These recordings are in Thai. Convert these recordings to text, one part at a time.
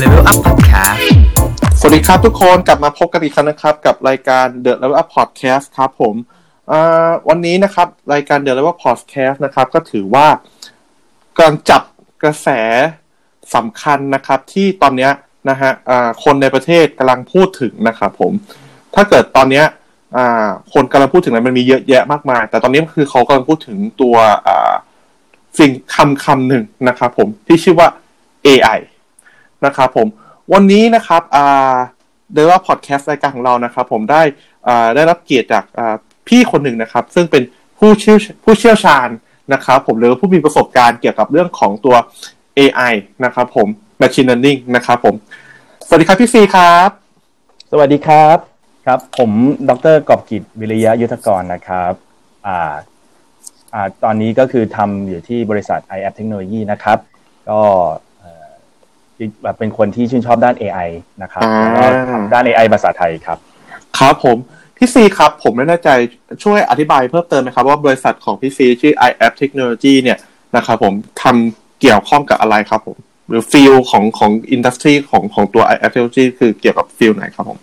Level Up Podcast สวัสดีครับทุกคนกลับมาพบกันอีกครั้งนะครับ กับรายการ The Level Up Podcast ครับผมวันนี้นะครับรายการ The Level Up Podcast นะครับ ก็ถือว่ากำลังจับกระแสสำคัญนะครับ ที่ตอนนี้นะฮะคนในประเทศกำลังพูดถึงนะครับผม ถ้าเกิดตอนนี้คนกำลังพูดถึงนั้นมันมีเยอะแยะมากมาย แต่ตอนนี้คือเขากำลังพูดถึงตัว สิ่งคำคำหนึ่งนะครับผมที่ชื่อว่า AI นะครับผมวันนี้นะครับอ่าเดว่าพอดแคสต์รายการของเรานะครับ ผมได้อ่าได้รับเกียรติจากอ่าพี่คนหนึ่งนะครับ ซึ่งเป็นผู้เชี่ยวผู้เชี่ยวชาญนะครับผมหรือผู้มีประสบการณ์เกี่ยวกับเรื่องของตัว AI นะครับผม Machine Learning นะครับผม สวัสดีครับพี่ซีครับ สวัสดีครับครับ ผมดรกอบกิจวิริยะยุทธกรนะครับ อ่า ตอนนี้ก็คือทำอยู่ที่บริษัท i a p Technology นะครับ ก็เอ่อแบบเป็นคนที่ชื่นชอบด้าน AI นะครับอ่าแล้วก็ทำด้าน AI ภาษาไทยครับ ครับผมพี่ซีครับ ผมไม่แน่ใจช่วยอธิบายเพิ่มเติมไหมครับ ว่าบริษัทของพี่ซีชื่อ iApp Technology เนี่ยนะครับผมทำเกี่ยวข้องกับอะไรครับผม หรือ field ของของ industry ของของตัว iApp Technology คือเกี่ยวกับ field ไหนครับผม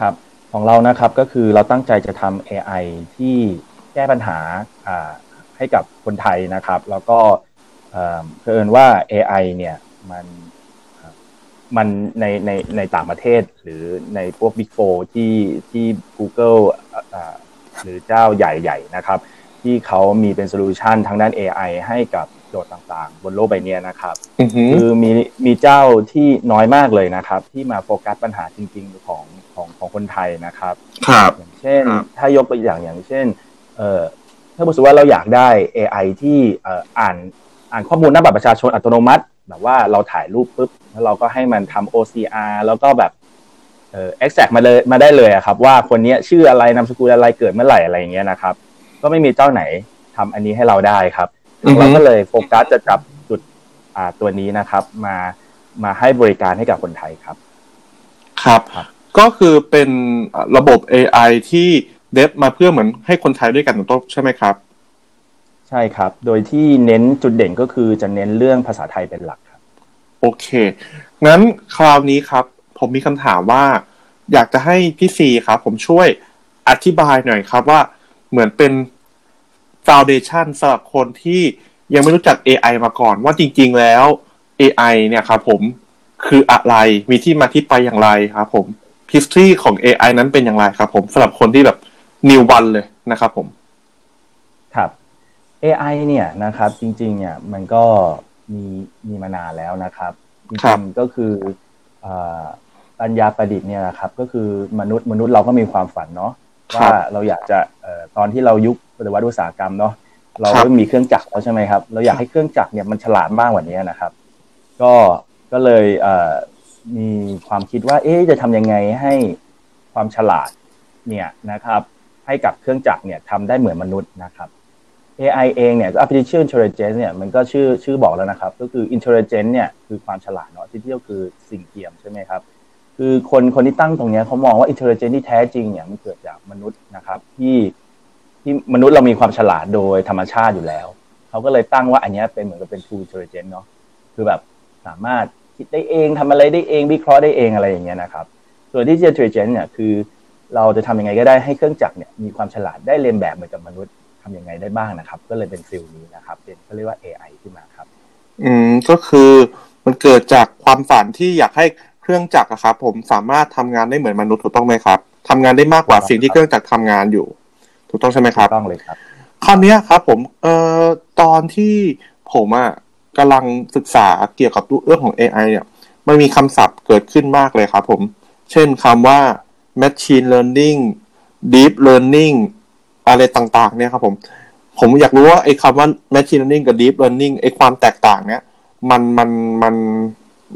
ครับของเรานะครับก็คือเราตั้งใจจะทำ AI ที่ แก้ปัญหาอ่าให้กับคนไทยนะครับ แล้วก็เอ่อเพิ่นว่า AI เนี่ยมันเอ่อมันในในในต่างประเทศหรือในพวก Big 4ที่ที่ Google อ่าอ่าหรือเจ้าใหญ่ๆนะครับ ที่เขามีเป็นโซลูชันทางด้าน AI ให้กับโจทย์ต่างๆ บนโลกใบเนี้ยนะครับอือหือคือมีมีเจ้าที่น้อยมากเลยนะครับ ที่มาโฟกัสปัญหาจริงๆของของของคนไทยนะครับครับอย่างเช่นครับถ้ายกตัวอย่างอย่างเช่น เอ่อถ้าสมมติว่าเราอยากได้ AI ที่เอ่ออ่านอ่านข้อมูลหน้าบัตรประชาชนอัตโนมัติ แบบว่าเราถ่ายรูปปุ๊บแล้วเราก็ให้มันทำ OCR แล้วก็แบบเอ่อ extract มาเลยมาได้เลยอะครับ ว่าคนเนี้ยชื่ออะไรนามสกุลอะไรเกิดเมื่อไหร่อะไรอย่างเงี้ยนะครับ ก็ไม่มีเจ้าไหนทำอันนี้ให้เราได้ครับอือฮึเราก็เลยโฟกัสจะจับจุดอ่าตัวนี้นะครับ มามาให้บริการให้กับคนไทยครับ ครับครับก็คือเป็นระบบ AI ที่ เดฟมาเพื่อเหมือนให้คนไทยด้วยกันถูกต้องใช่ไหมครับ ใช่ครับ โดยที่เน้นจุดเด่นก็คือจะเน้นเรื่องภาษาไทยเป็นหลักครับ โอเคงั้นคราวนี้ครับ ผมมีคำถามว่า อยากจะให้พี่ซีครับผมช่วยอธิบายหน่อยครับว่าเหมือนเป็น foundation สำหรับคนที่ยังไม่รู้จัก AI มาก่อนว่าจริง ๆ แล้ว AI เนี่ยครับผมคืออะไรมีที่มาที่ไปอย่างไรครับผม history ของ AI นั้นเป็นอย่างไรครับผมสำหรับคนที่แบบ new one เลยนะครับผม ครับ AI เนี่ยนะครับ จริง ๆ เนี่ยมันก็มีมีมานานแล้วนะครับจครัริบงๆก็คืออ่าปัญญาประดิษฐ์เนี่ยนะครับ ก็คือมนุษย์มนุษย์เราก็มีความฝันเนาะครับว่าเราอยากจะเอ่อตอนที่เรายุคปฏิวัติอุตสาหกรรมเนาะเราครับเริ่มมีเครื่องจักรแล้วใช่ไหมครับ เราอยากให้เครื่องจักรเนี่ยมันฉลาดมากกว่านี้นะครับ ก็ก็เลยเอ่อมีความคิดว่า เอ๊ะจะทำยังไงให้ความฉลาดเนี่ยนะครับ ให้กับเครื่องจักรเนี่ยทำได้เหมือนมนุษย์นะครับ AI เองเนี่ย artificial intelligence เนี่ยมันก็ชื่อชื่อบอกแล้วนะครับ ก็คือ intelligence เนี่ยคือความฉลาดเนาะ artificial คือสิ่งเทียมใช่ไหมครับ คือคนคนที่ตั้งตรงเนี้ยเขามองว่า intelligence ที่แท้จริงเนี่ยมันเกิดจากมนุษย์นะครับ ที่ที่มนุษย์เรามีความฉลาดโดยธรรมชาติอยู่แล้ว เขาก็เลยตั้งว่าอันเนี้ยเป็นเหมือนกับเป็น true intelligence เนาะคือแบบสามารถคิดได้เองทำอะไรได้เองวิเคราะห์ได้เองอะไรอย่างเงี้ยนะครับ ส่วนที่ intelligence เนี่ยคือ เราจะทำยังไงก็ได้ให้เครื่องจักรเนี่ยมีความฉลาดได้เรียนแบบเหมือนกับมนุษย์ทำยังไงได้บ้างนะครับ ก็เลยเป็นฟิลนี้นะครับเป็นเขาเรียกว่า AI ขึ้นมาครับ อืมก็คือมันเกิดจากความฝันที่อยากให้เครื่องจักรอะครับ ผมสามารถทำงานได้เหมือนมนุษย์ถูกต้องไหมครับทำงานได้มากกว่าถูกต้องสิ่งที่เครื่องจักรทำงานอยู่ ถูกต้องใช่ไหมครับต้องเลยครับคราวเนี้ยครับ ผมเอ่อตอนที่ผมอะกำลังศึกษาเกี่ยวกับเรื่องของ AI เนี่ยมันมีคำศัพท์เกิดขึ้นมากเลยครับผม เช่นคำว่า machine learning deep learning อะไรต่าง ๆ เนี่ยครับผม ผมอยากรู้ว่าไอ้คำว่า machine learning กับ deep learning ไอ้ความแตกต่างเนี่ย มันมันมัน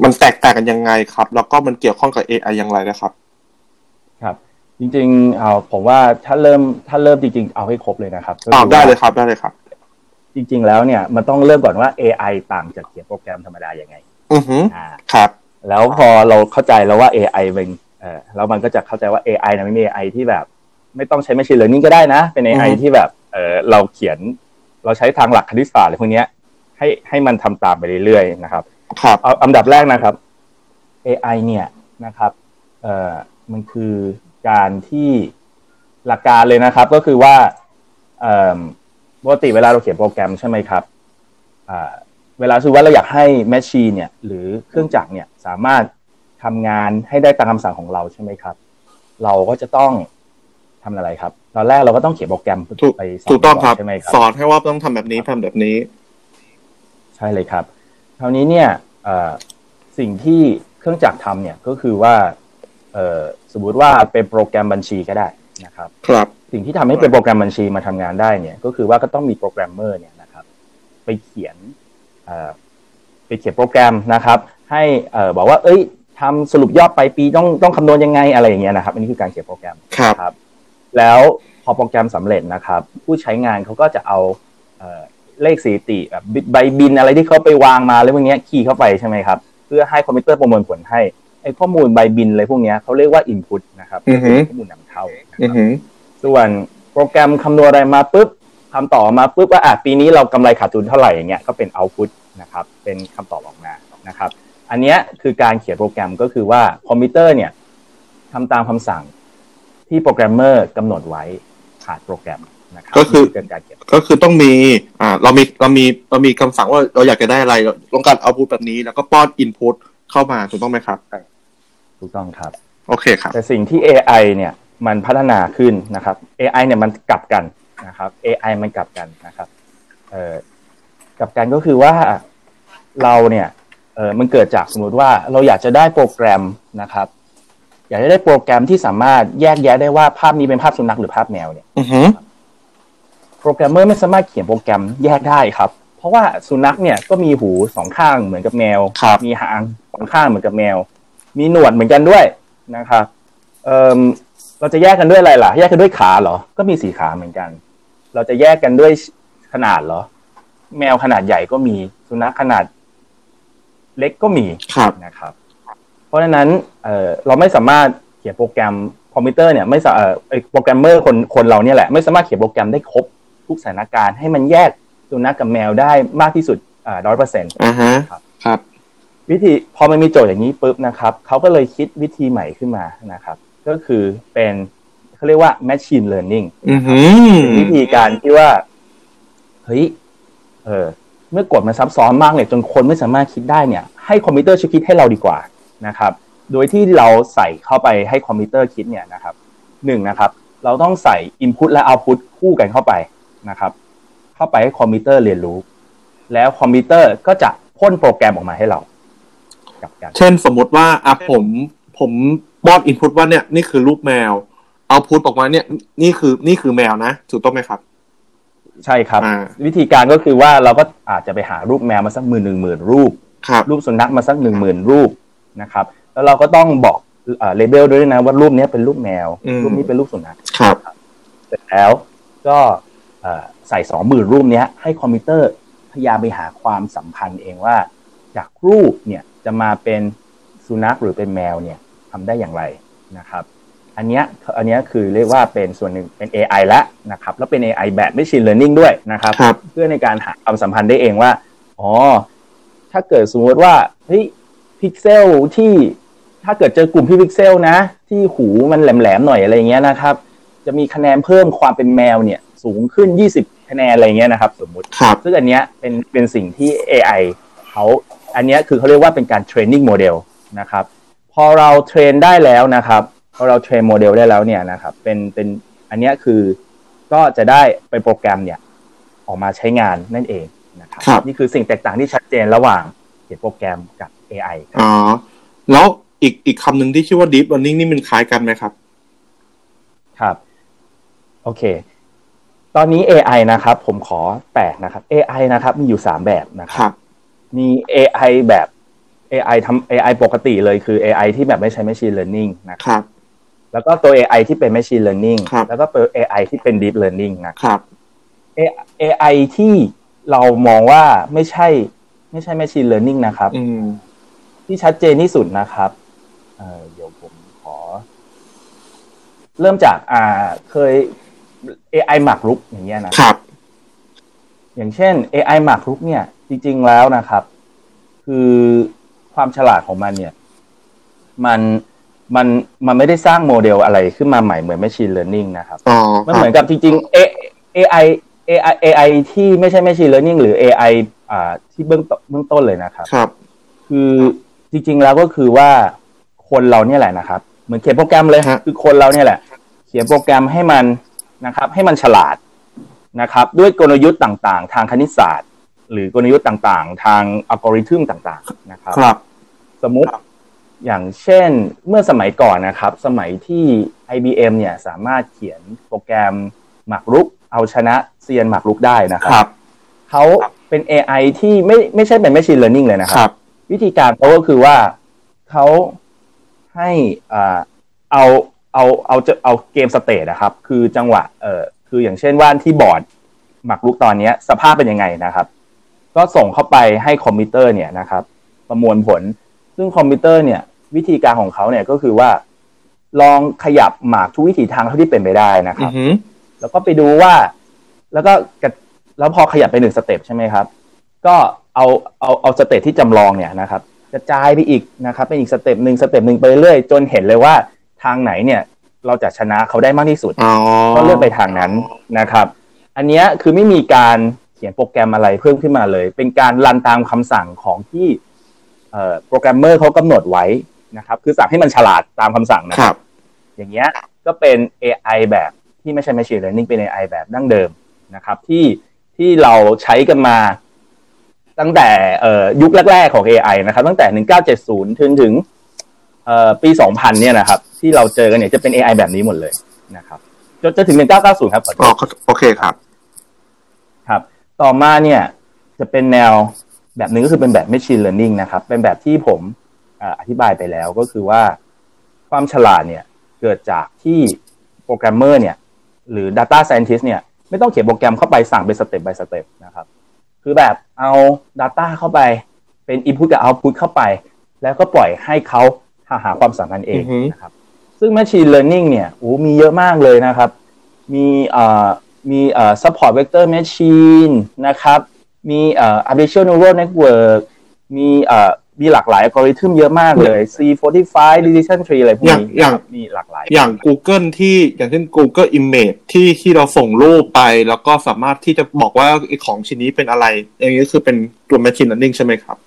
มันแตกต่างกันยังไงครับ แล้วก็มันเกี่ยวข้องกับ AI อย่างไรนะครับ ครับ จริงๆเอาผมว่าถ้าเริ่มถ้าเริ่มจริง ๆ เอาให้ครบเลยนะครับก็อ้าวคือได้ว่าเลยครับได้เลยครับ จริง ๆ แล้วเนี่ยมันต้องเริ่มก่อนว่า AI ต่างจากเขียนโปรแกรมธรรมดายังไง อือหืออ่าครับ แล้วพอเราเข้าใจแล้วว่า AI เป็น เออแล้วมันก็จะเข้าใจว่า AI นะไม่มี AI ที่แบบ ไม่ต้องใช้ machine learning ก็ได้นะ เป็น AI อือฮึที่แบบเออเราเขียนเราใช้ทางหลักคณิตศาสตร์อะไรพวกเนี้ยใให้ให้มันทำตามไปเรื่อยๆนะครับ ครับเอาอันดับแรกนะครับ AI เนี่ยนะครับเอ่อมันคือการที่หลักการเลยนะครับ ก็คือว่าเอ่อปกติเวลาเราเขียนโปรแกรมใช่ไหมครับอ่าเวลาสมมติว่าเราอยากให้แมชชีนเนี่ย หรือเครื่องจักรเนี่ยสามารถ ทำงานให้ได้ตามคำสั่งของเราใช่ไหมครับ เราก็จะต้องทำอะไรครับ ตอนแรกเราก็ต้องเขียนโปรแกรมถูกไปสนถูกต้องครับใช่ไหมครับสอนให้ว่าต้องทำแบบนี้ทำแบบนี้ ใช่เลยครับคราวนี้เนี่ยเอ่อสิ่งที่เครื่องจักรทำเนี่ยก็คือว่าเอ่อสมมุติว่าเป็นโปรแกรมบัญชีก็ได้นะครับ ครับ สิ่งที่ทำให้เป็นโปรแกรมบัญชีมาทำงานได้เนี่ย ก็คือว่าก็ต้องมีโปรแกรมเมอร์เนี่ยนะครับ ไปเขียนเอ่อไปเขียนโปรแกรมนะครับ ให้เอ่อบอกว่า เอ้ย ทำสรุปยอดไปปีต้องต้องคำนวณยังไงอะไรอย่างเงี้ยนะครับอันนี้คือการเขียนโปรแกรมครับครับแล้วพอโปรแกรมสำเร็จนะครับ ผู้ใช้งานเขาก็จะเอาเอ่อเลขสถิติแบบใบบินอะไรที่เขาไปวางมาอะไรพวกเนี้ยคีย์เข้าไปใช่ไหมครับ เพื่อให้คอมพิวเตอร์ประมวลผลให้ไอ้ข้อมูลใบบินอะไรพวกเนี้ยเขาเรียกว่า input นะครับอือฮึเป็นข้อมูลนำเข้านะครับอือหือส่วนโปรแกรมคำนวณอะไรมาปุ๊บคำตอบออกมาปุ๊บว่าอะปีนี้เรากำไรขาดทุนเท่าไหร่อย่างเงี้ยก็เป็น output นะครับ เป็นคำตอบออกมานะครับ อันเนี้ยคือการเขียนโปรแกรมก็คือว่าคอมพิวเตอร์เนี่ยทำตามคำสั่งที่โปรแกรมเมอร์กำหนดไว้ผ่านโปรแกรมนะครับก็คือนี่เป็นการเขียนก็คือต้องมีอ่าเรามีเรามีเรามีคำสั่งว่าเราอยากจะได้อะไรเราต้องการ output แบบนี้ แล้วก็ป้อน input เข้ามาถูกต้องไหมครับถูกต้องครับ โอเคครับ แต่สิ่งที่ AI เนี่ยมันพัฒนาขึ้นนะครับ AI เนี่ยมันกลับกันนะครับ AI มันกลับกันนะครับ เอ่อกลับกันก็คือว่าเราเนี่ยเออ มันเกิดจากสมมติว่าเราอยากจะได้โปรแกรมนะครับ อยากจะได้โปรแกรมที่สามารถแยกแยะได้ว่าภาพนี้เป็นภาพสุนัขหรือภาพแมวเนี่ยอือหือโปรแกรมเมอร์ไม่สามารถเขียนโปรแกรมแยกได้ครับ เพราะว่าสุนัขเนี่ยก็มีหูสองข้างเหมือนกับแมวครับมีหางสองข้างเหมือนกับแมว มีหนวดเหมือนกันด้วยนะครับเอ่อเราจะแยกกันด้วยอะไรล่ะ แยกกันด้วยขาเหรอ ก็มีสี่ขาเหมือนกัน เราจะแยกกันด้วยขนาดเหรอ แมวขนาดใหญ่ก็มี สุนัขขนาด เล็กก็มีครับนะครับ เพราะฉะนั้นเอ่อเราไม่สามารถเขียนโปรแกรมคอมพิวเตอร์เนี่ยไม่สาเอ่อไอ้โปรแกรมเมอร์คนคนเราเนี่ยแหละไม่สามารถเขียนโปรแกรมได้ครบทุกสถานการณ์ให้มันแยกสุนัขกับแมวได้มากที่สุดร้อยเปอร์เซ็นต์อ่าฮะครับครับ วิธีพอมันมีโจทย์อย่างนี้ปุ๊บนะครับเขาก็เลยคิดวิธีใหม่ขึ้นมานะครับ ก็คือเป็นเขาเรียกว่า machine learning อือหือเป็นวิธีการที่ว่า เฮ้ยเออ เมื่อกฎมันซับซ้อนมากเนี่ยจนคนไม่สามารถคิดได้เนี่ยให้คอมพิวเตอร์ช่วยคิดให้เราดีกว่านะครับ โดยที่เราใส่เข้าไปให้คอมพิวเตอร์คิดเนี่ยนะครับหนึ่งนะครับ เราต้องใส่ input และ output คู่กันเข้าไปนะครับ เข้าไปให้คอมพิวเตอร์เรียนรู้ แล้วคอมพิวเตอร์ก็จะพ่นโปรแกรมออกมาให้เรากับกันเช่นสมมติว่าอะผมผมป้อนอินพุตว่าเนี่ยนี่คือรูปแมวเอาพุตออกมาเนี่ยนี่คือนี่คือแมวนะถูกต้องไหมครับ ใช่ครับอ่าวิธีการก็คือว่าเราก็อาจจะไปหารูปแมวมาสักหมื่นหนึ่งหมื่นรูปครับรูปสุนัขมาสักหนึ่งหมื่นรูปนะครับ แล้วเราก็ต้องบอกเลเบลด้วยนะว่ารูปนี้เป็นรูปแมวอืมรูปนี้เป็นรูปสุนัขครับเสร็จแล้วก็เอ่อใส่สองหมื่นรูปเนี้ยให้คอมพิวเตอร์พยายามไปหาความสัมพันธ์เองว่า จากรูปเนี่ยจะมาเป็นสุนัขหรือเป็นแมวเนี่ยทำได้อย่างไรนะครับ อันเนี้ยอันเนี้ยคือเรียกว่าเป็นส่วนหนึ่งเป็น AI แล้วนะครับ แล้วเป็น AI แบบ Machine Learning ด้วยนะครับครับเพื่อในการหาความสัมพันธ์ได้เองว่าอ๋อถ้าเกิดสมมติว่าเฮ้ยพิกเซลที่ถ้าเกิดเจอกลุ่มพี่พิกเซลนะ ที่หูมันแหลมๆหน่อยอะไรเงี้ยนะครับ จะมีคะแนนเพิ่มความเป็นแมวเนี่ย สูงขึ้น 20 คะแนนอะไรเงี้ยนะครับ สมมุติครับซึ่งอันเนี้ยเป็นเป็นสิ่งที่ AI เขาอันเนี้ยคือเขาเรียกว่าเป็นการ training model นะครับ พอเรา train ได้แล้วนะครับพ อเรา train model ได้แล้วเนี่ยนะครับเป็นเป็นอันเนี้ยคือก็จะได้ไปโปรแกรมเนี่ยออกมาใช้งานนั่นเองนะครับครับนี่คือสิ่งแตกต่างที่ชัดเจนระหว่างเขียนโปรแกรมกับ AI ครับอ๋อแล้วอีกอีกคำหนึ่งที่ชื่อว่า deep learning นี่มันคล้ายกันไหมครับ ครับ โอเค ตอนนี้ AI นะครับ ผมขอแตกนะครับ AI นะครับ มีอยู่สามแบบนะคครับรับ มี AI แบบ AI ทำ AI ปกติเลยคือ AI ที่แบบไม่ใช้ Machine Learning นะคครับรับ แล้วก็ตัว AI ที่เป็น Machine Learning ครับแล้วก็ตัว AI ที่เป็น Deep Learning นะครับ AI ที่เรามองว่าไม่ใช่ ไม่ใช่ Machine Learning นะครับอืมที่ชัดเจนที่สุดนะครับเอ่อเดี๋ยวผมขอ เริ่มจาก อ่า เคย AI หมากรุกอย่างเงี้ยนะครับ อย่างเช่น AI หมากรุกเนี่ยจจริง ๆ แล้วนะครับ คือความฉลาดของมันเนี่ย มัน มันมันไม่ได้สร้างโมเดลอะไรขึ้นมาใหม่เหมือน Machine Learning นะครับอ๋อมันเหมือนกับจริงๆ A- AI AI AI ที่ไม่ใช่ Machine Learning หรือ AI อ่าที่เบื้องต้นเบื้องต้นเลยนะครับ ครับ คือจริงๆแล้วก็คือว่าคนเราเนี่ยแหละนะครับ เหมือนเขียนโปรแกรมเลยฮะคือคนเราเนี่ยแหละ เขียนโปรแกรมให้มันนะครับ ให้มันฉลาดนะครับ ด้วยกลยุทธ์ต่างๆ ทางคณิตศาสตร์ หรือกลยุทธ์ต่างๆ ทางอัลกอริทึมต่างๆนะครับ ครับ สมมุติ อย่างเช่นเมื่อสมัยก่อนนะครับ สมัยที่ IBM เนี่ยสามารถเขียนโปรแกรมหมากรุก เอาชนะเซียนหมากรุกได้นะคครัรับเขาเป็น AI ที่ไม่ไม่ใช่เป็น Machine Learning เลยนะคครับรับ วิธีการเขาก็คือว่าเขาให้อ่าเอาเอาเอาจะเอาเกมสเตทนะครับ คือจังหวะเอ่อคืออย่างเช่นว่าที่บอร์ดหมากรุกตอนเนี้ยสภาพเป็นยังไงนะครับ ก็ส่งเข้าไปให้คอมพิวเตอร์เนี่ยนะครับ ประมวลผล ซึ่งคอมพิวเตอร์เนี่ย วิธีการของเขาเนี่ยก็คือว่า ลองขยับหมากทุกวิถีทางเท่าที่เป็นไปได้นะครับ อือหือแล้วก็ไปดูว่า แล้วก็กระแล้วพอขยับไปหนึ่ง step ใช่ไหมครับ ก็เอาเอาเอา step ที่จำลองเนี่ยนะครับกระจายไปอีกนะครับเป็นอีก step หนึ่ง step หนึ่งไปเรื่อยจนเห็นเลยว่าทางไหนเนี่ย เราจะชนะเขาได้มากที่สุดอ๋อก็เลือกไปทางนั้นนะครับ อันเนี้ยคือไม่มีการเขียนโปรแกรมอะไรเพิ่มขึ้นมาเลย เป็นการรันตามคำสั่งของที่เอ่อโปรแกรมเมอร์เขากำหนดไว้ นะครับ คือสั่งให้มันฉลาดตามคำสั่งนะคครัรับบอย่างเงี้ยก็เป็น AI แบบที่ไม่ใช่ Machine Learning เป็น AI แบบดั้งเดิมนะครับ ที่ที่เราใช้กันมาตั้งแต่เอ่อยุคแรก ๆของ AI นะครับ ตั้งแต่ 1970ถึงถึงเอ่อปี 2000 เนี่ยนะครับ ที่เราเจอกันเนี่ยจะเป็น AI แบบนี้หมดเลยนะครับจนจะถึง 1990 ครับขอโทษ อ๋อโอเคครับ ครับ ต่อมาเนี่ยจะเป็นแนวแบบหนึ่งก็คือเป็นแบบ Machine Learning นะครับ เป็นแบบที่ผมเอ่ออธิบายไปแล้วก็คือว่าความฉลาดเนี่ยเกิดจากที่โปรแกรมเมอร์เนี่ยหรือ Data Scientist เนี่ยไม่ต้องเขียนโปรแกรมเข้าไปสั่งเป็นสเต็ป by สเต็ปนะครับ คือแบบเอา Data เข้าไปเป็น Input กับ Output เข้าไป แล้วก็ปล่อยให้เขาหาหาความสัมพันธ์เองอือฮึนะครับซึ่ง Machine Learning เนี่ยโอ้มีเยอะมากเลยนะครับ มีเอ่อมีเอ่อ support vector machine นะครับ มีเอ่อ artificial neural network มีเอ่อ มีหลากหลายอัลกอริทึมเยอะมากเลย C45 decision tree อะไรพวกอย่างนี้อย่างนะครับมีหลากหลาย อย่าง Google ที่อย่างเช่น Google Image ที่ที่เราส่งรูปไป แล้วก็สามารถที่จะบอกว่าไอ้ของชิ้นนี้เป็นอะไร อย่างนี้คือเป็นตัว Machine Learning ใช่ไหมครับ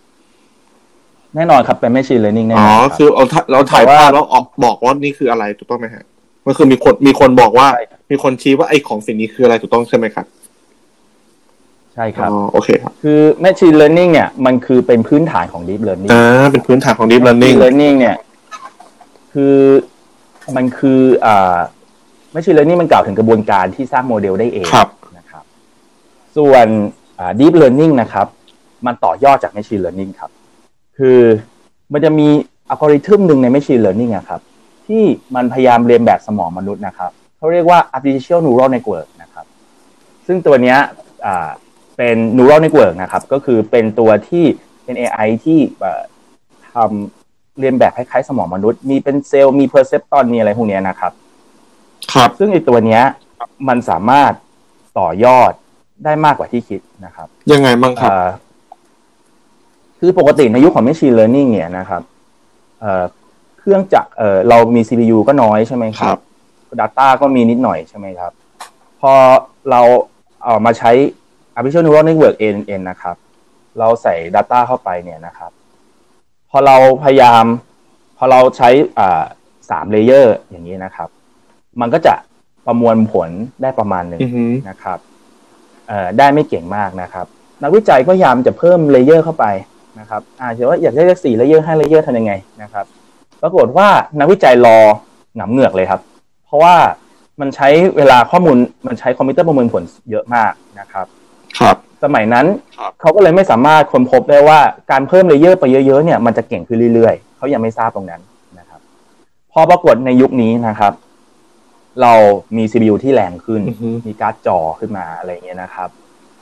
แน่นอนครับ เป็น machine learning แน่อ๋นออนรับคือเอาถ่ายเราถ่ายแต่ว่าภาพแล้วออกบอกว่านี่คืออะไรถูกต้องไหมฮะมันคือมีคนมีคนบอกว่าใช่ครับมีคนชี้ว่าไอ้ของสิ่งนี้คืออะไรถูกต้องใช่ไหมครับ ใช่ครับอ๋อโอเคครับ คือ machine learning เนี่ยมันคือเป็นพื้นฐานของ deep learning อ่าเป็นพื้นฐานของ Deep Learning Deep learning เนี่ย คือมันคืออ่า machine learning มันกล่าวถึงกระบวนการที่สร้างโมเดลได้เองครับนะครับ ส่วนอ่า deep learning นะครับ มันต่อยอดจาก machine learning ครับ คือมันจะมีอัลกอริทึมหนึ่งใน machine learning อะครับ ที่มันพยายามเรียนแบบสมองมนุษย์นะครับเขาเรียกว่า artificial neural network นะครับ ซึ่งตัวเนี้ยอ่า เป็น neural network นะครับ ก็คือเป็นตัวที่เป็น AI ที่เอ่อทำเรียนแบบคล้ายๆสมองมนุษย์ มีเป็นเซลล์มีเพอร์เซปตอนมีอะไรพวกเนี้ยนะครับ ครับ ซึ่งไอตัวเนี้ยมันสามารถต่อยอดได้มากกว่าที่คิดนะครับ ยังไงบ้างครับเอ่อคือปกติในยุคของ Machine Learning เนี่ยนะครับเอ่อเครื่องจักรเอ่อเรามี CPU ก็น้อยใช่ไหมคครัรับบ Data ก็มีนิดหน่อยใช่ไหมครับ พอเราเอามาใช้ Artificial Neural Network ANN นะครับ เราใส่ Data เข้าไปเนี่ยนะครับ พอเราพยายาม พอเราใช้อ่าสาม layer อย่างนี้นะครับ มันก็จะประมวลผลได้ประมาณหนึ่งอือหือนะครับเอ่อได้ไม่เก่งมากนะครับ นักวิจัยก็พยายามจะเพิ่ม layer เข้าไปนะครับอาจจะว่าอยากได้สักสี่ layer ห้า layer ทำยังไงนะครับ ปรากฏว่านักวิจัยรอหงำเหงือกเลยครับ เพราะว่ามันใช้เวลาข้อมูลมันใช้คอมพิวเตอร์ประมวลผลเยอะมากนะครับ ครับสมัยนั้นครับเขาก็เลยไม่สามารถค้นพบได้ว่าการเพิ่ม layer ไปเยอะๆเนี่ยมันจะเก่งขึ้นเรื่อยๆเขายังไม่ทราบตรงนั้นนะครับ พอปรากฏในยุคนี้นะครับ เรามี CPU ที่แรงขึ้นอือฮึมีการ์ดจอขึ้นมาอะไรอย่างเงี้ยนะครับ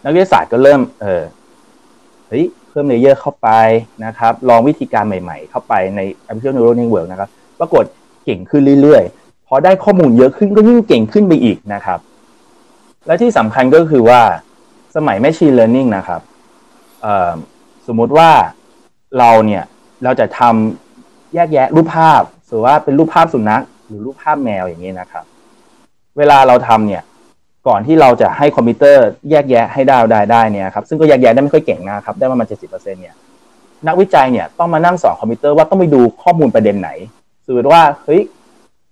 นักวิทยาศาสตร์ก็เริ่ม เออเฮ้ยเพิ่ม layer เข้าไปนะครับ ลองวิธีการใหม่ ๆ เข้าไปใน Artificial Neural Network นะครับ ปรากฏเก่งขึ้นเรื่อยๆพอได้ข้อมูลเยอะขึ้นก็ยิ่งเก่งขึ้นไปอีกนะครับ และที่สำคัญก็คือว่า สมัย Machine Learning นะครับสมมุติว่าเราเนี่ยเราจะทำแยกแยะรูปภาพสมมติว่าเป็นรูปภาพสุนัขหรือรูปภาพแมวอย่างนี้นะครับ เวลาเราทำเนี่ยก่อนที่เราจะให้คอมพิวเตอร์แยกแยะให้ได้ได้ได้เนี่ยครับซึ่งก็แยกแยะได้ไม่ค่อยเก่งนะครับ ได้ประมาณเจ็ดสิบเปอร์เซ็นเนี่ยนักวิจัยเนี่ยต้องมานั่งสอนคอมพิวเตอร์ว่าต้องไปดูข้อมูลประเด็นไหนสมมติว่าเฮ้ย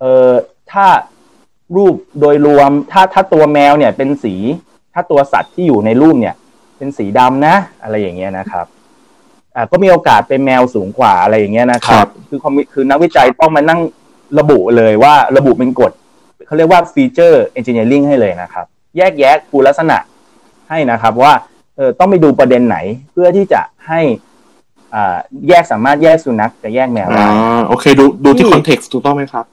เออถ้ารูปโดยรวมถ้าถ้าตัวแมวเนี่ยเป็นสี ถ้าตัวสัตว์ที่อยู่ในรูปเนี่ย เป็นสีดำนะ อะไรอย่างเงี้ยนะครับอ่าก็มีโอกาสเป็นแมวสูงกว่าอะไรอย่างเงี้ยนะคครับคือคอมคือนักวิจัยต้องมานั่งระบุเลยว่าระบุเป็นกฎเขาเรียกว่า feature engineering ให้เลยนะครับ แยกแยะคุณลักษณะให้นะครับว่าเออต้องไปดูประเด็นไหนเพื่อที่จะให้อ่าแยกสามารถแยกสุนัขกับแยกแมวอ่าได้โอเค ดูดูที่ที่ context ถูกต้องไหมครับ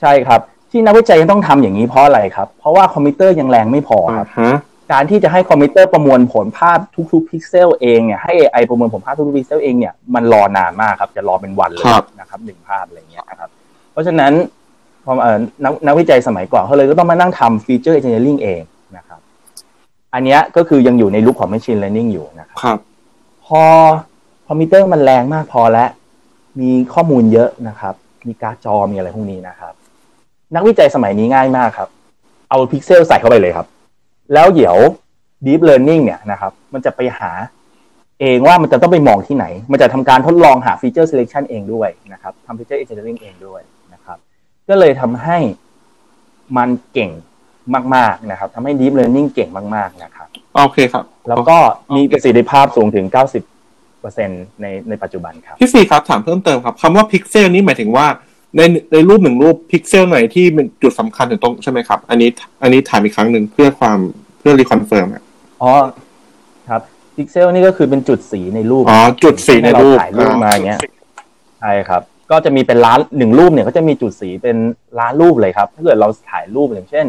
ใช่ครับ ที่นักวิจัยยังต้องทำอย่างนี้เพราะอะไรครับ เพราะว่าคอมพิวเตอร์ยังแรงไม่พออ่าครับฮะการที่จะให้คอมพิวเตอร์ประมวลผลภาพทุกๆพิกเซลเองเนี่ยให้ AI ประมวลผลภาพทุกๆพิกเซลเองเนี่ยมันรอนานมากครับจะรอเป็นวันเลยครับนะครับหนึ่งภาพอะไรอย่างเงี้ยนะครับเพราะฉะนั้นพอเอ่อนักนักวิจัยสมัยก่อนเขาเลยก็ต้องมานั่งทำ feature engineering เองนะครับ อันเนี้ยก็คือยังอยู่ในยุคของ Machine Learning อยู่นะครับครับ พอคอมพิวเตอร์มันแรงมากพอแล้ว มีข้อมูลเยอะนะครับ มีการ์ดจอมีอะไรพวกนี้นะครับ นักวิจัยสมัยนี้ง่ายมากครับ เอาพิกเซลใส่เข้าไปเลยครับ แล้วเดี๋ยว Deep Learning เนี่ยนะครับ มันจะไปหาเองว่ามันจะต้องไปมองที่ไหน มันจะทำการทดลองหาฟีเจอร์ selection เองด้วยนะครับทำฟีเจอร์ engineering เองด้วยนะครับ ก็เลยทำให้มันเก่งมาก ๆนะครับทำให้ Deep Learning เก่งมาก ๆ นะครับ โอเคครับ แล้วก็มีประสิทธิภาพสูงถึง 90%ในในปัจจุบันครับ พี่ซีครับ ถามเพิ่มเติมครับคำว่าพิกเซลนี้หมายถึงว่า ในในรูปหนึ่งรูปพิกเซลไหนที่เป็นจุดสำคัญถึงตรงใช่ไหมครับ อันนี้ อันนี้ถามอีกครั้งหนึ่งเพื่อความเพื่อ reconfirm อะอ๋อครับพิกเซลนี่ก็คือเป็นจุดสีในรูปอ๋อจุดสีในรูปให้เราถ่ายรูปมาอย่างเงี้ยใช่ครับ ก็จะมีเป็นล้านหนึ่งรูปเนี่ยก็จะมีจุดสีเป็นล้านรูปเลยครับ ถ้าเกิดเราถ่ายรูปอย่างเช่น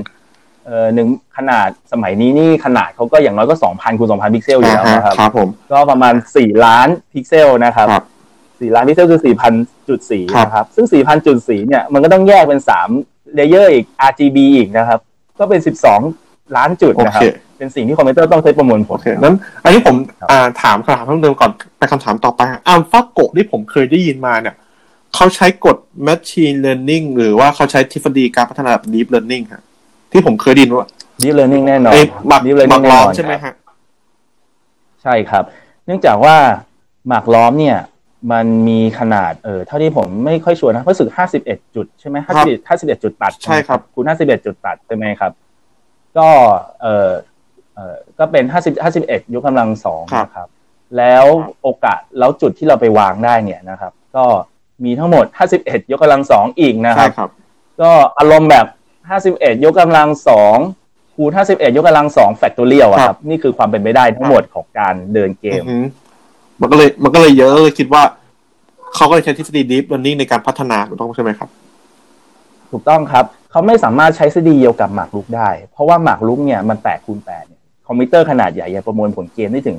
เอ่อหนึ่งขนาดสมัยนี้นี่ขนาดเขาก็อย่างน้อยก็สองพันคูณสองพันพิกเซลอยู่อ่าแล้วฮะนะครับครับผมก็ประมาณสี่ล้านพิกเซลนะครับครับ สี่ล้านพิกเซลคือสี่พันจุดสีครับนะครับ ซึ่งสี่พันจุดสีเนี่ยมันก็ต้องแยกเป็นสาม layer อีก RGB อีกนะครับ ก็เป็นสิบสองล้านจุดนะครับ โอเค เป็นสิ่งที่คอมพิวเตอร์ต้องใช้ประมวลผล โอเคนั้น อันนี้ผมครับอ่าถามคำถามเพิ่มเติมก่อนไปคำถามต่อไปอัลฟาโกที่ผมเคยได้ยินมาเนี่ยเขาใช้กฎ machine learning หรือว่าเขาใช้ทฤษฎีการพัฒนาแบบ deep learning ฮะที่ผมเคยได้ยินว่า Deep Learning แน่นอนเอ้ยหมัก Deep หมั Learning กแน่ล้นออมนใช่ไหมครับฮะใช่ครับ เนื่องจากว่าหมากล้อมเนี่ย มันมีขนาดเออเท่าที่ผมไม่ค่อยชัวร์นะรู้สึกห้าสิบเอ็ดจุดใช่ไหมครัห้าบสิบห้าสิบเอ็ดจุดตัดใช่ครับคูณห้าสิบเอ็ดจุดตัดใช่ไหมครับ ก็เออเออก็เป็นห้าสิบห้าสิบเอ็ดยกกำลังสองนะครับ แล้วโอกาสแล้วจุดที่เราไปวางได้เนี่ยนะครับ ก็มีทั้งหมดห้าสิบเอ็ดยกกำลังสองอีกนะคใช่รับครับ ก็อารมณ์แบบ51ยกกำลังสองคูณ51ยกกำลังสองแฟกตอเรียลคครัรับบนี่คือความเป็นไปได้ทั้งหมดของการเดินเกมอือหือ มันก็เลย มันก็เลยเยอะเลยคิดว่า เขาก็เลยใช้ทฤษฎี deep learning ในการพัฒนาถูกต้องใช่ไหมครับ ถูกต้องครับ เขาไม่สามารถใช้ทฤษฎีเดียวกับหมากรุกได้ เพราะว่าหมากรุกเนี่ยมัน8คูณ8เนี่ยคอมพิวเตอร์ขนาดใหญ่ยังประมวลผลเกมได้ถึง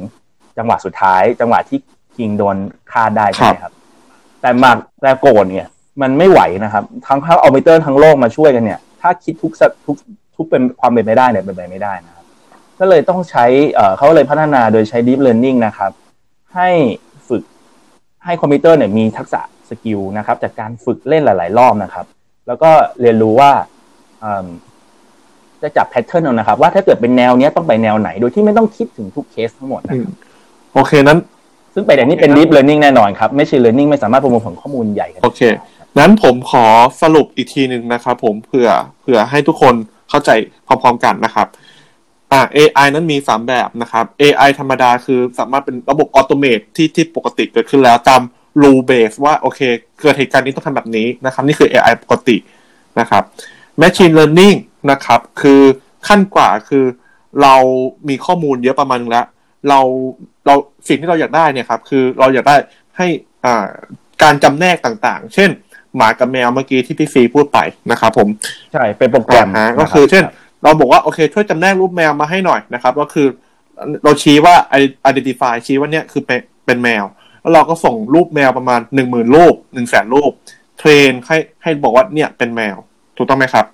จังหวะสุดท้าย จังหวะที่ king โดนฆ่าได้ใช่ไหมครับ แต่หมากแต่โกะเนี่ย มันไม่ไหวนะครับ ทั้งทั้งคอมพิวเตอร์ทั้งโลกมาช่วยกันเนี่ย ถ้าคิดทุกสทุกทุกเป็นความเป็นไปได้เนี่ยเป็นไปไม่ได้นะครับก็เลยต้องใช้เอ่อเขาเลยพัฒนาโดยใช้ deep learning นะครับ ให้ฝึกให้คอมพิวเตอร์เนี่ยมีทักษะ skill นะครับ จากการฝึกเล่นหลาย ๆ รอบนะครับ แล้วก็เรียนรู้ว่าอืมจะจับ pattern เอานะครับ ว่าถ้าเกิดเป็นแนวเนี้ยต้องไปแนวไหน โดยที่ไม่ต้องคิดถึงทุกเคสทั้งหมดนะครับ อืมโอเคนั้น ซึ่งไปแต่นี้เป็น deep learning แน่นอนครับ machine learning ไม่สามารถประมวลผลข้อมูลใหญ่ขนาดนี้ โอเคนั้นผมขอสรุปอีกทีหนึ่งนะครับ ผมเผื่อเผื่อให้ทุกคนเข้าใจพร้อมๆกันนะครับ อ่า AI นั้นมีสามแบบนะครับ AI ธรรมดาคือสามารถเป็นระบบ automate ที่ที่ปกติเกิดขึ้นแล้วตาม rule base ว่าโอเคเกิดเหตุการณ์นี้ต้องทำแบบนี้นะครับ นี่คือ AI ปกตินะครับ Machine Learning นะครับคือขั้นกว่าคือเรามีข้อมูลเยอะประมาณนึงแล้ว เราเราสิ่งที่เราอยากได้เนี่ยครับคือเราอยากได้ให้อ่าการจำแนกต่างๆ เช่น หมากับแมวเมื่อกี้ที่พี่ฟรีพูดไปนะครับผม ใช่ เป็นโปรแกรมอ่าฮะนะก็รับคือเช่น เราบอกว่าโอเค ช่วยจำแนกรูปแมวมาให้หน่อยนะครับ ก็คือเราชี้ว่า identify ชี้ว่าเนี่ยคือเป็นเป็นแมว แล้วเราก็ส่งรูปแมวประมาณหนึ่งหมื่นรูปหนึ่งแสนรูป train ให้ให้บอกว่าเนี่ยเป็นแมว ถูกต้องไหมครับ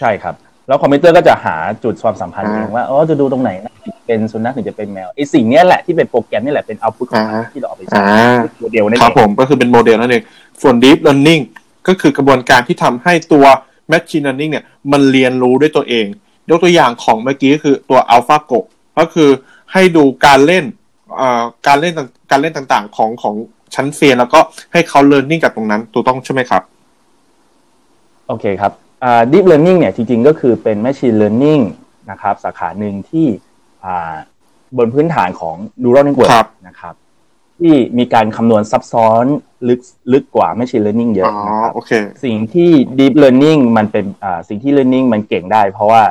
ใช่ครับ แล้วคอมพิวเตอร์ก็จะหาจุดความสัมพันธ์อ่าเองว่าอ๋อจะดูตรงไหนนะถึงเป็นสุนัขถึงจะเป็นแมวไอ้สิ่งเนี้ยแหละที่เป็นโปรแกรมนี่แหละเป็น output ของมันอ่าที่เราเอาไปใช้อ่าโมเดลนั่นคเอรับผมก็คือเป็นโมเดลนั่นเองส่วน deep learning ก็คือกระบวนการที่ทำให้ตัว machine learning เนี่ยมันเรียนรู้ด้วยตัวเอง ยกตัวอย่างของเมื่อกี้ก็คือตัว AlphaGo ก็คือให้ดูการเล่นเอ่อการเล่นต่างการเล่นต่างๆของของชั้นเซียนแล้วก็ให้เขา learning จากตรงนั้นถูกต้องใช่ไหมครับ โอเคครับอ่า deep learning เนี่ยจริง ๆ ก็คือเป็น machine learning นะครับ สาขาหนึ่งที่อ่าบนพื้นฐานของ neural network ครับนะครับ ที่มีการคำนวณซับซ้อนลึกลึกกว่า machine learning เยอะ อ๋อนะครับโอเคสิ่งที่ deep learning มันเป็นอ่าสิ่งที่ learning มันเก่งได้ เพราะว่า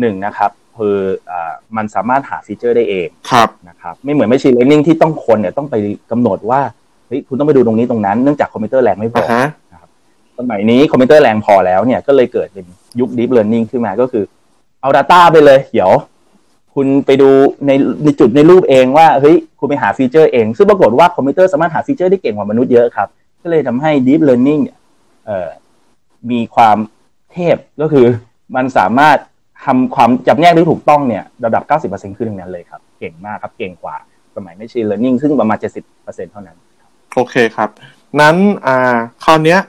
หนึ่งนะครับคืออ่ามันสามารถหา feature ได้เองครับนะครับไม่เหมือน machine learning ที่ต้องคนเนี่ยต้องไปกำหนดว่าเฮ้ยคุณต้องไปดูตรงนี้ตรงนั้นเนื่องจากคอมพิวเตอร์แรงไม่พอ อ่าฮะสมัยนี้คอมพิวเตอร์แรงพอแล้วเนี่ยก็เลยเกิดเป็นยุค deep learning ขึ้นมาก็คือเอา data ไปเลย เดี๋ยว คุณไปดูในในจุดในรูปเองว่าเฮ้ยคุณไปหา feature เอง ซึ่งปรากฏว่าคอมพิวเตอร์สามารถหา feature ได้เก่งกว่ามนุษย์เยอะครับ ก็เลยทำให้ deep learning เนี่ยเอ่อมีความเทพก็คือมันสามารถทำความจับแยกได้ถูกต้องเนี่ยระดับ 90%ขึ้นทั้งนั้นเลยครับ เก่งมากครับ เก่งกว่าสมัย machine learning ซึ่งประมาณ 70%เท่านั้น โอเคครับ นั้นอ่าคราวเนี้ย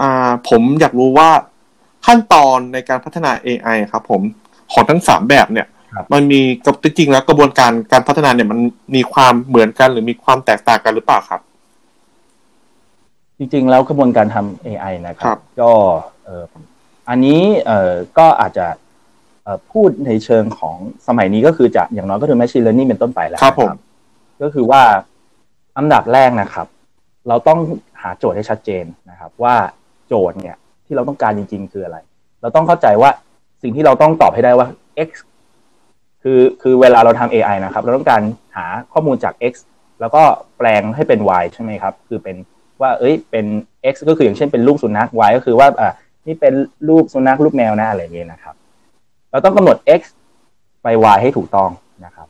อ่าผมอยากรู้ว่าขั้นตอนในการพัฒนา AI ครับผมของทั้งสามแบบเนี่ย มันมีกับจริงๆแล้วกระบวนการการพัฒนาเนี่ยมันมีความเหมือนกันหรือมีความแตกต่างกันหรือเปล่าครับ จริงๆ แล้วกระบวนการทำ AI นะคครัรับบก็เอ่ออันนี้เอ่อก็อาจจะเอ่อพูดในเชิงของสมัยนี้ก็คือจะอย่างน้อยก็คือ machine learning เป็นต้นไปแล้วครับนะผมก็คือว่าอันดับแรกนะครับ เราต้องหาโจทย์ให้ชัดเจนนะครับ ว่าโจทย์เนี่ยที่เราต้องการจริง ๆ คืออะไร เราต้องเข้าใจว่าสิ่งที่เราต้องตอบให้ได้ว่า x คือคือเวลาเราทำ AI นะครับ เราต้องการหาข้อมูลจาก x แล้วก็แปลงให้เป็น y ใช่ไหมครับ คือเป็นว่าเอ้ยเป็น x ก็คืออย่างเช่นเป็นรูปสุนัข y ก็คือว่าอ่านี่เป็นรูปสุนัขรูปแมวนะอะไรอย่างเงี้ยนะครับ เราต้องกำหนด x ไป y ให้ถูกต้องนะครับ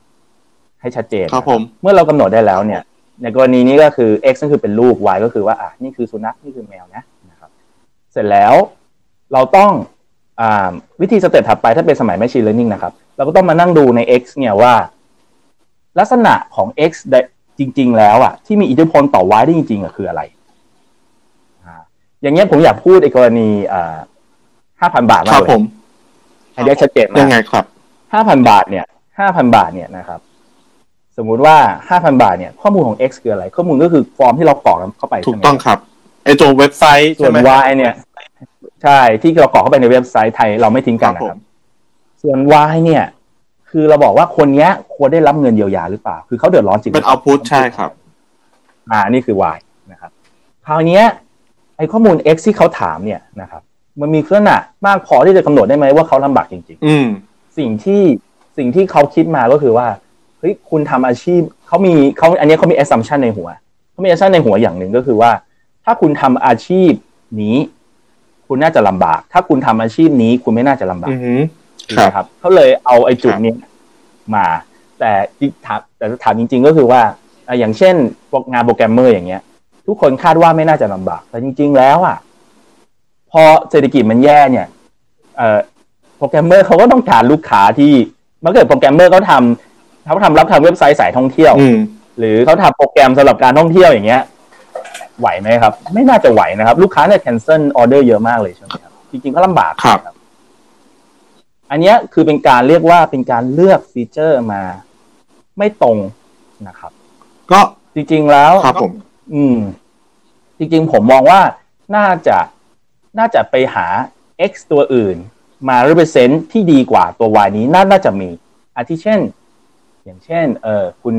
ให้ชัดเจนครับผมเมื่อเรากำหนดได้แล้วเนี่ย ในกรณีนี้ก็คือ x ก็คือเป็นรูป y ก็คือว่าอะนี่คือสุนัขนี่คือแมวนะนะครับ เสร็จแล้วเราต้องอ่าวิธีสเต็ปถัดไปถ้าเป็นสมัย machine learning นะครับ เราก็ต้องมานั่งดูใน x เนี่ยว่า ลักษณะของ x ได้จริง ๆ แล้วอะที่มีอิทธิพลต่อ y ได้จริงๆอะคืออะไรอ่าอย่างเงี้ยผมอยากพูดในกรณีอ่าห้าพันบาทคมารักบเลผยมอันเนี้ยชัดเจนมายักงไงครับห้าพันบาทเนี่ยห้าพันบาทเนี่ยนะครับ สมมุติว่าห้าพันบาทเนี่ยข้อมูลของ x คืออะไร ข้อมูลก็คือฟอร์มที่เรากรอกเข้าไปถูกใช่ไหมต้องครับไอตัวเว็บไซต์ส่ใช่วนไหม y เนี่ย ใช่ที่เรากรอกเข้าไปในเว็บไซต์ไทยเราไม่ทิ้งคกัรันบนะผครัมบ ส่วน y เนี่ย คือเราบอกว่าคนเนี้ย ควรได้รับเงินเยียวยาหรือเปล่า คือเขาเดือดร้อนจริงหเป็รืนอเอาเปล่าพุทใช่ครับ อ่านี่คือ y นะครับ คราวเนี้ยไอข้อมูล x ที่เขาถามเนี่ยนะครับ มันมีลักษณะมากพอที่จะกำหนดได้ไหมว่าเขาลำบากจริง ๆ อืมสิ่งที่สิ่งที่เขาคิดมาก็คือว่าเฮ้ยคุณทำอาชีพเขามีเขาอันนี้เขามี assumption ในหัวเขามี assumption ในหัวอย่างหนึ่งก็คือว่า ถ้าคุณทำอาชีพนี้ คุณน่าจะลำบาก ถ้าคุณทำอาชีพนี้ คุณไม่น่าจะลำบาก อือฮึถูกคไหรัมบครับเขาเลยเอาไอ้จุดครับเนี้ยมา แต่ที่ถามแต่ถามจริง ๆ ก็คือว่าอะอย่างเช่นพวกงานโปรแกรมเมอร์อย่างเงี้ย ทุกคนคาดว่าไม่น่าจะลำบาก แต่จริง ๆ แล้วอะพอเศรษฐกิจมันแย่เนี่ยเอ่อโปรแกรมเมอร์เขาก็ต้องการลูกค้าที่เมื่อเกิดโปรแกรมเมอร์เขาทำเขาทำรับทำเว็บไซต์สายท่องเที่ยวอืมหรือเขาทำโปรแกรมสำหรับการท่องเที่ยวอย่างเงี้ยไหวไหมครับ ไม่น่าจะไหวนะครับ ลูกค้าเนี่ย cancel order เยอะมากเลยใช่ไหมครับจริงๆก็ลำบากครับนะ อันเนี้ยคือเป็นการเรียกว่าเป็นการเลือกฟีเจอร์มา ไม่ตรงนะครับ ก็จริง ๆ แล้วครับผม อืม จริง ๆ ผมมองว่าน่าจะน่าจะไปหา x ตัวอื่น มา represent ที่ดีกว่าตัว y นี้น่าน่าจะมีอาทิเช่น อย่างเช่น เออคุณ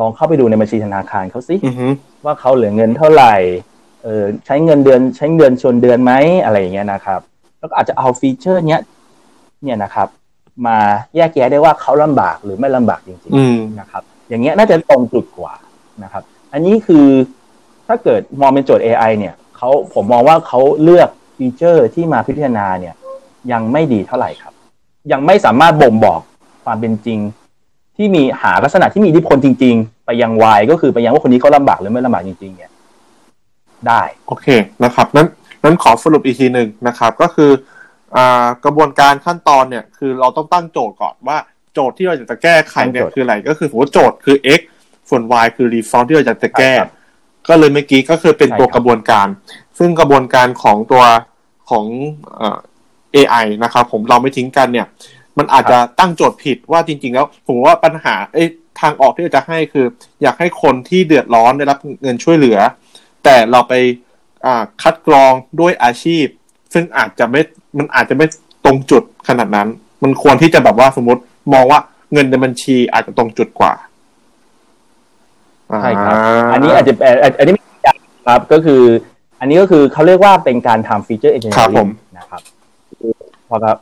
ลองเข้าไปดูในบัญชีธนาคารเขาสิอือฮึว่าเขาเหลือเงินเท่าไหร่ เออใช้เงินเดือนใช้เดือนชนเดือนไหมอะไรอย่างเงี้ยนะครับ แล้วก็อาจจะเอาฟีเจอร์เนี้ย เนี่ยนะครับ มาแยกแยะได้ว่าเขาลำบากหรือไม่ลำบากจริงอืมๆนะครับ อย่างเงี้ยน่าจะตรงจุดกว่านะครับ อันนี้คือถ้าเกิดมองเป็นโจทย์ AI เนี่ยเขาผมมองว่าเขาเลือกฟีเจอร์ที่มาพิจารณาเนี่ย ยังไม่ดีเท่าไหร่ครับ ยังไม่สามารถบ่งบอกความเป็นจริง ที่มีหาลักษณะที่มีอิทธิพลจริง ๆ ไปยัง Y ก็คือไปยังว่าคนนี้เขาลำบากหรือไม่ลำบากจริง ๆ เนี่ย ได้ โอเคนะครับนั้นนั้นขอสรุปอีกทีหนึ่งนะครับ ก็คืออ่า กระบวนการขั้นตอนเนี่ย คือเราต้องตั้งโจทย์ก่อนว่าโจทย์ที่เราอยากจะแก้ไขเนี่ยตั้งโจทย์คืออะไรก็คือสมมติโจทย์คือ x ส่วน y คือ result ที่เราอยากจะแก้ครับก็เลยเมื่อกี้ก็คือเป็นใช่ตัวครับกระบวนการ ซึ่งกระบวนการของตัวของเอ่อ AI นะครับผมเราไม่ทิ้งกันเนี่ย มันอาจจะตั้งโจทย์ผิดว่าจริง ๆ แล้วผมว่าปัญหาเอ้ยทางออกที่เราจะให้คือ อยากให้คนที่เดือดร้อนได้รับเงินช่วยเหลือ แต่เราไปอ่าคัดกรองด้วยอาชีพ ซึ่งอาจจะไม่มันอาจจะไม่ตรงจุดขนาดนั้น มันควรที่จะแบบว่าสมมติมองว่าเงินในบัญชีอาจจะตรงจุดกว่าใช่ครับ อ่าอันนี้อาจจะเอ่ออันนี้ไม่ใช่ครับก็คือ อันนี้ก็คือเขาเรียกว่าเป็นการทำ feature engineering ครับผม นะครับพอครับ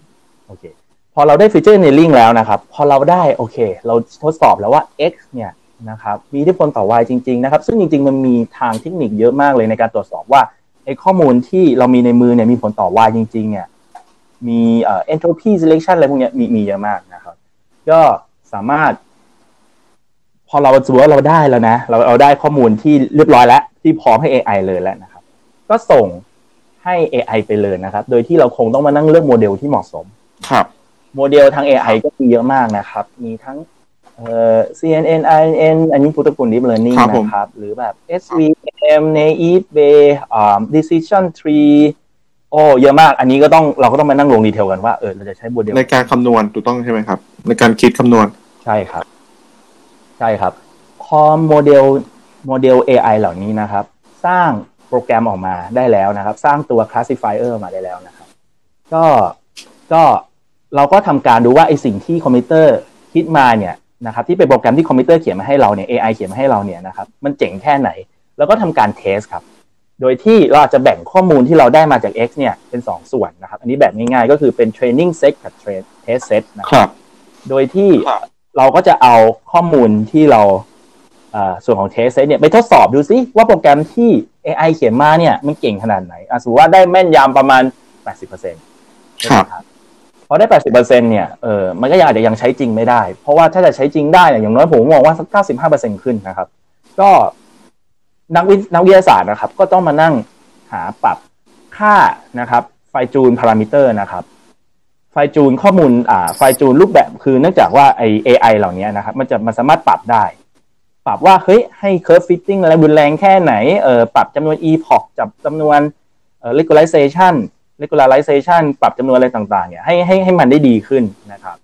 โอเคพอเราได้ feature engineering แล้วนะครับ พอเราได้โอเค เราทดสอบแล้วว่า x เนี่ยนะครับมีอิทธิพลต่อ y จริง ๆ นะครับ ซึ่งจริง ๆ มันมีทางเทคนิคเยอะมากเลยในการตรวจสอบว่า ไอ้ข้อมูลที่เรามีในมือเนี่ยมีผลต่อ y จริง ๆ เนี่ย มีเอ่อ entropy selection อะไรพวกเนี้ยมีมีเยอะมากนะครับ ก็สามารถ พอเราสมมติว่าเราได้แล้วนะ เราเอาได้ข้อมูลที่เรียบร้อยแล้ว ที่พร้อมให้ AI เลยแล้วนะครับ ก็ส่งให้ AI ไปเลยนะครับ โดยที่เราคงต้องมานั่งเลือกโมเดลที่เหมาะสม ครับ โมเดลทาง AI ก็มีเยอะมากนะครับ มีทั้ง เอ่อ CNN INN อันนี้พุทธกุล Deep Learning ครับผมนะครับ หรือแบบ SVM Naive Bay อ่า Decision Tree โอ้เยอะมาก อันนี้ก็ต้องเราก็ต้องมานั่งลง detail กันว่าเออเราจะใช้โมเดลในการคำนวณถูกต้องใช่ไหมครับ ในการคิดคำนวณ ใช่ครับ ใช่ครับ พอโมเดลโมเดล AI เหล่านี้นะครับ สร้างโปรแกรมออกมาได้แล้วนะครับ สร้างตัว classifier มาได้แล้วนะครับ ก็ก็เราก็ทำการดูว่าไอ้สิ่งที่คอมพิวเตอร์คิดมาเนี่ย นะครับที่เป็นโปรแกรมที่คอมพิวเตอร์เขียนมาให้เราเนี่ย AI เขียนมาให้เราเนี่ยนะครับมันเจ๋งแค่ไหน แล้วก็ทำการเทสครับ โดยที่เราอาจจะแบ่งข้อมูลที่เราได้มาจาก X เนี่ยเป็นสองส่วนนะครับ อันนี้แบบง่ายๆก็คือเป็น training set กับ train test set นะครับครับโดยที่ครับเราก็จะเอาข้อมูลที่เราเอ่อส่วนของเทสเนี่ยไปทดสอบดูซิว่าโปรแกรมที่ AI เขียนมาเนี่ยมันเก่งขนาดไหนอะสมมติว่าได้แม่นยำประมาณ 80%ครับ พอได้80%เนี่ยเออมันก็ยังอาจจะยังใช้จริงไม่ได้ เพราะว่าถ้าจะใช้จริงได้เนี่ยอย่างน้อยผมมองว่าสัก95%ขึ้นนะครับ ก็นักวินักวิทยาศาสตร์นะครับ ก็ต้องมานั่งหาปรับค่านะครับ ไฟจูนพารามิเตอร์นะครับ ไฟจูนข้อมูลอ่าไฟจูนรูปแบบคือเนื่องจากว่าไอ AI เหล่านี้นะครับ มันจะมันสามารถปรับได้ ปรับว่าเฮ้ยให้ curve fitting อะไรรุนแรงแค่ไหนเออปรับจำนวน epoch จับจำนวนเออ regularization regularization ปรับจำนวนอะไรต่างๆเนี่ยให้ให้ให้มันได้ดีขึ้นนะครับ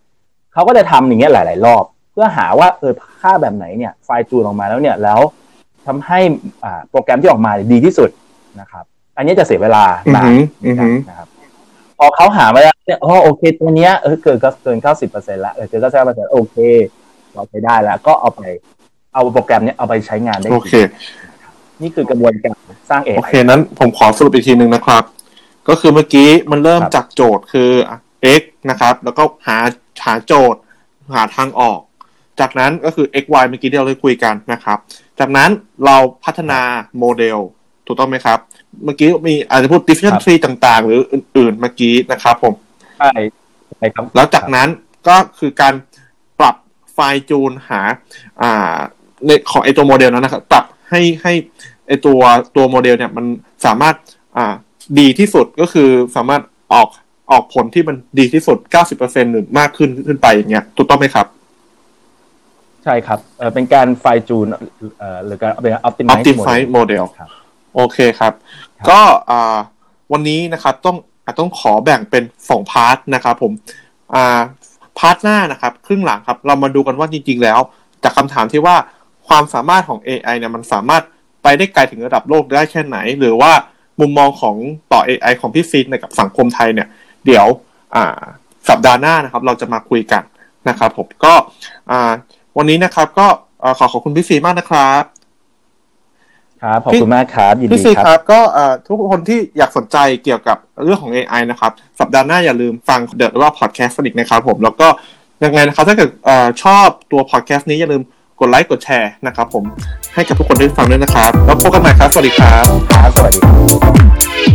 เขาก็จะทำอย่างเงี้ยหลาย ๆ รอบ เพื่อหาว่าเออค่าแบบไหนเนี่ยไฟล์จูนออกมาแล้วเนี่ยแล้วทำให้อ่าโปรแกรมที่ออกมาดีที่สุดนะครับ อันนี้จะเสียเวลาอือนานหืออือหือนะครับพอเขาหามาแล้วเนี่ยอ๋อโอเคตัวเนี้ยเออเกินก็เกินเก้าสิบเปอร์เซ็นต์ละเออเกินเก้าสิบเปอร์เซ็นต์โอเคเราใช้ได้แล้ว ก็เอาไปเอาโปรแกรมเนี้ยเอาไปใช้งานได้โอเคจริงนี่คือกระบวนการสร้าง AI โอเคนั้นผมขอสรุปอีกทีหนึ่งนะครับ ก็คือเมื่อกี้มันเริ่มครับจากโจทย์คือ x นะครับ แล้วก็หาหาโจทย์หาทางออก จากนั้นก็คือ x y เมื่อกี้ที่เราได้คุยกันนะครับ จากนั้นเราพัฒนาโมเดล ถูกต้องไหมครับ เมื่อกี้มีอาจจะพูด diffusion ครับ tree ต่างๆ หรืออื่นๆเมื่อกี้นะครับผมใช่ใช่ครับ แล้วจากนั้นก็คือการปรับไฟล์จูนหา อ่าในของไอตัวโมเดลนั้นนะครับปรับให้ให้ไอ้ตัวตัวโมเดลเนี่ยมันสามารถอ่า ดีที่สุดก็คือสามารถออกออกผลที่มันดีที่สุด 90%หรือมากขึ้นขึ้นไปอย่างเงี้ยถูกต้องไหมครับ ใช่ครับเออเป็นการ fine-tune เอ่อหรือการเป็น optimize Optimize model ครับโอเคครับครับก็อ่าวันนี้นะครับต้องอาจต้องขอแบ่งเป็นสอง part นะครับผมอ่า part หน้านะครับครึ่งหลังครับ เรามาดูกันว่าจริง ๆ แล้ว จากคำถามที่ว่าความสามารถของ AI เนี่ยมันสามารถไปได้ไกลถึงระดับโลกได้แค่ไหน หรือว่า มุมมองของต่อ AI ของพี่ฟินในกับสังคมไทยเนี่ย เดี๋ยวอ่าสัปดาห์หน้านะครับ เราจะมาคุยกันนะครับ ผมก็อ่าวันนี้นะครับ ก็อ่าขอขอบคุณพี่ฟีมากนะครับครับขอบคุณมากครับยินพี่ดีซีคครับรับ ก็เอ่อทุกคนที่อยากสนใจเกี่ยวกับเรื่องของ AI นะครับ สัปดาห์หน้าอย่าลืมฟังเดอะว่าพอดแคสต์อีกนะครับผมแล้วก็ยังไงนะครับ ถ้าเกิดเอ่อชอบตัวพอดแคสต์นี้อย่าลืม กดไลค์กดแชร์นะครับผมให้กับทุกคนได้ฟังด้วยนะครับ แล้วพบกันใหม่ครับ สวัสดีครับครับสวัสดีครับ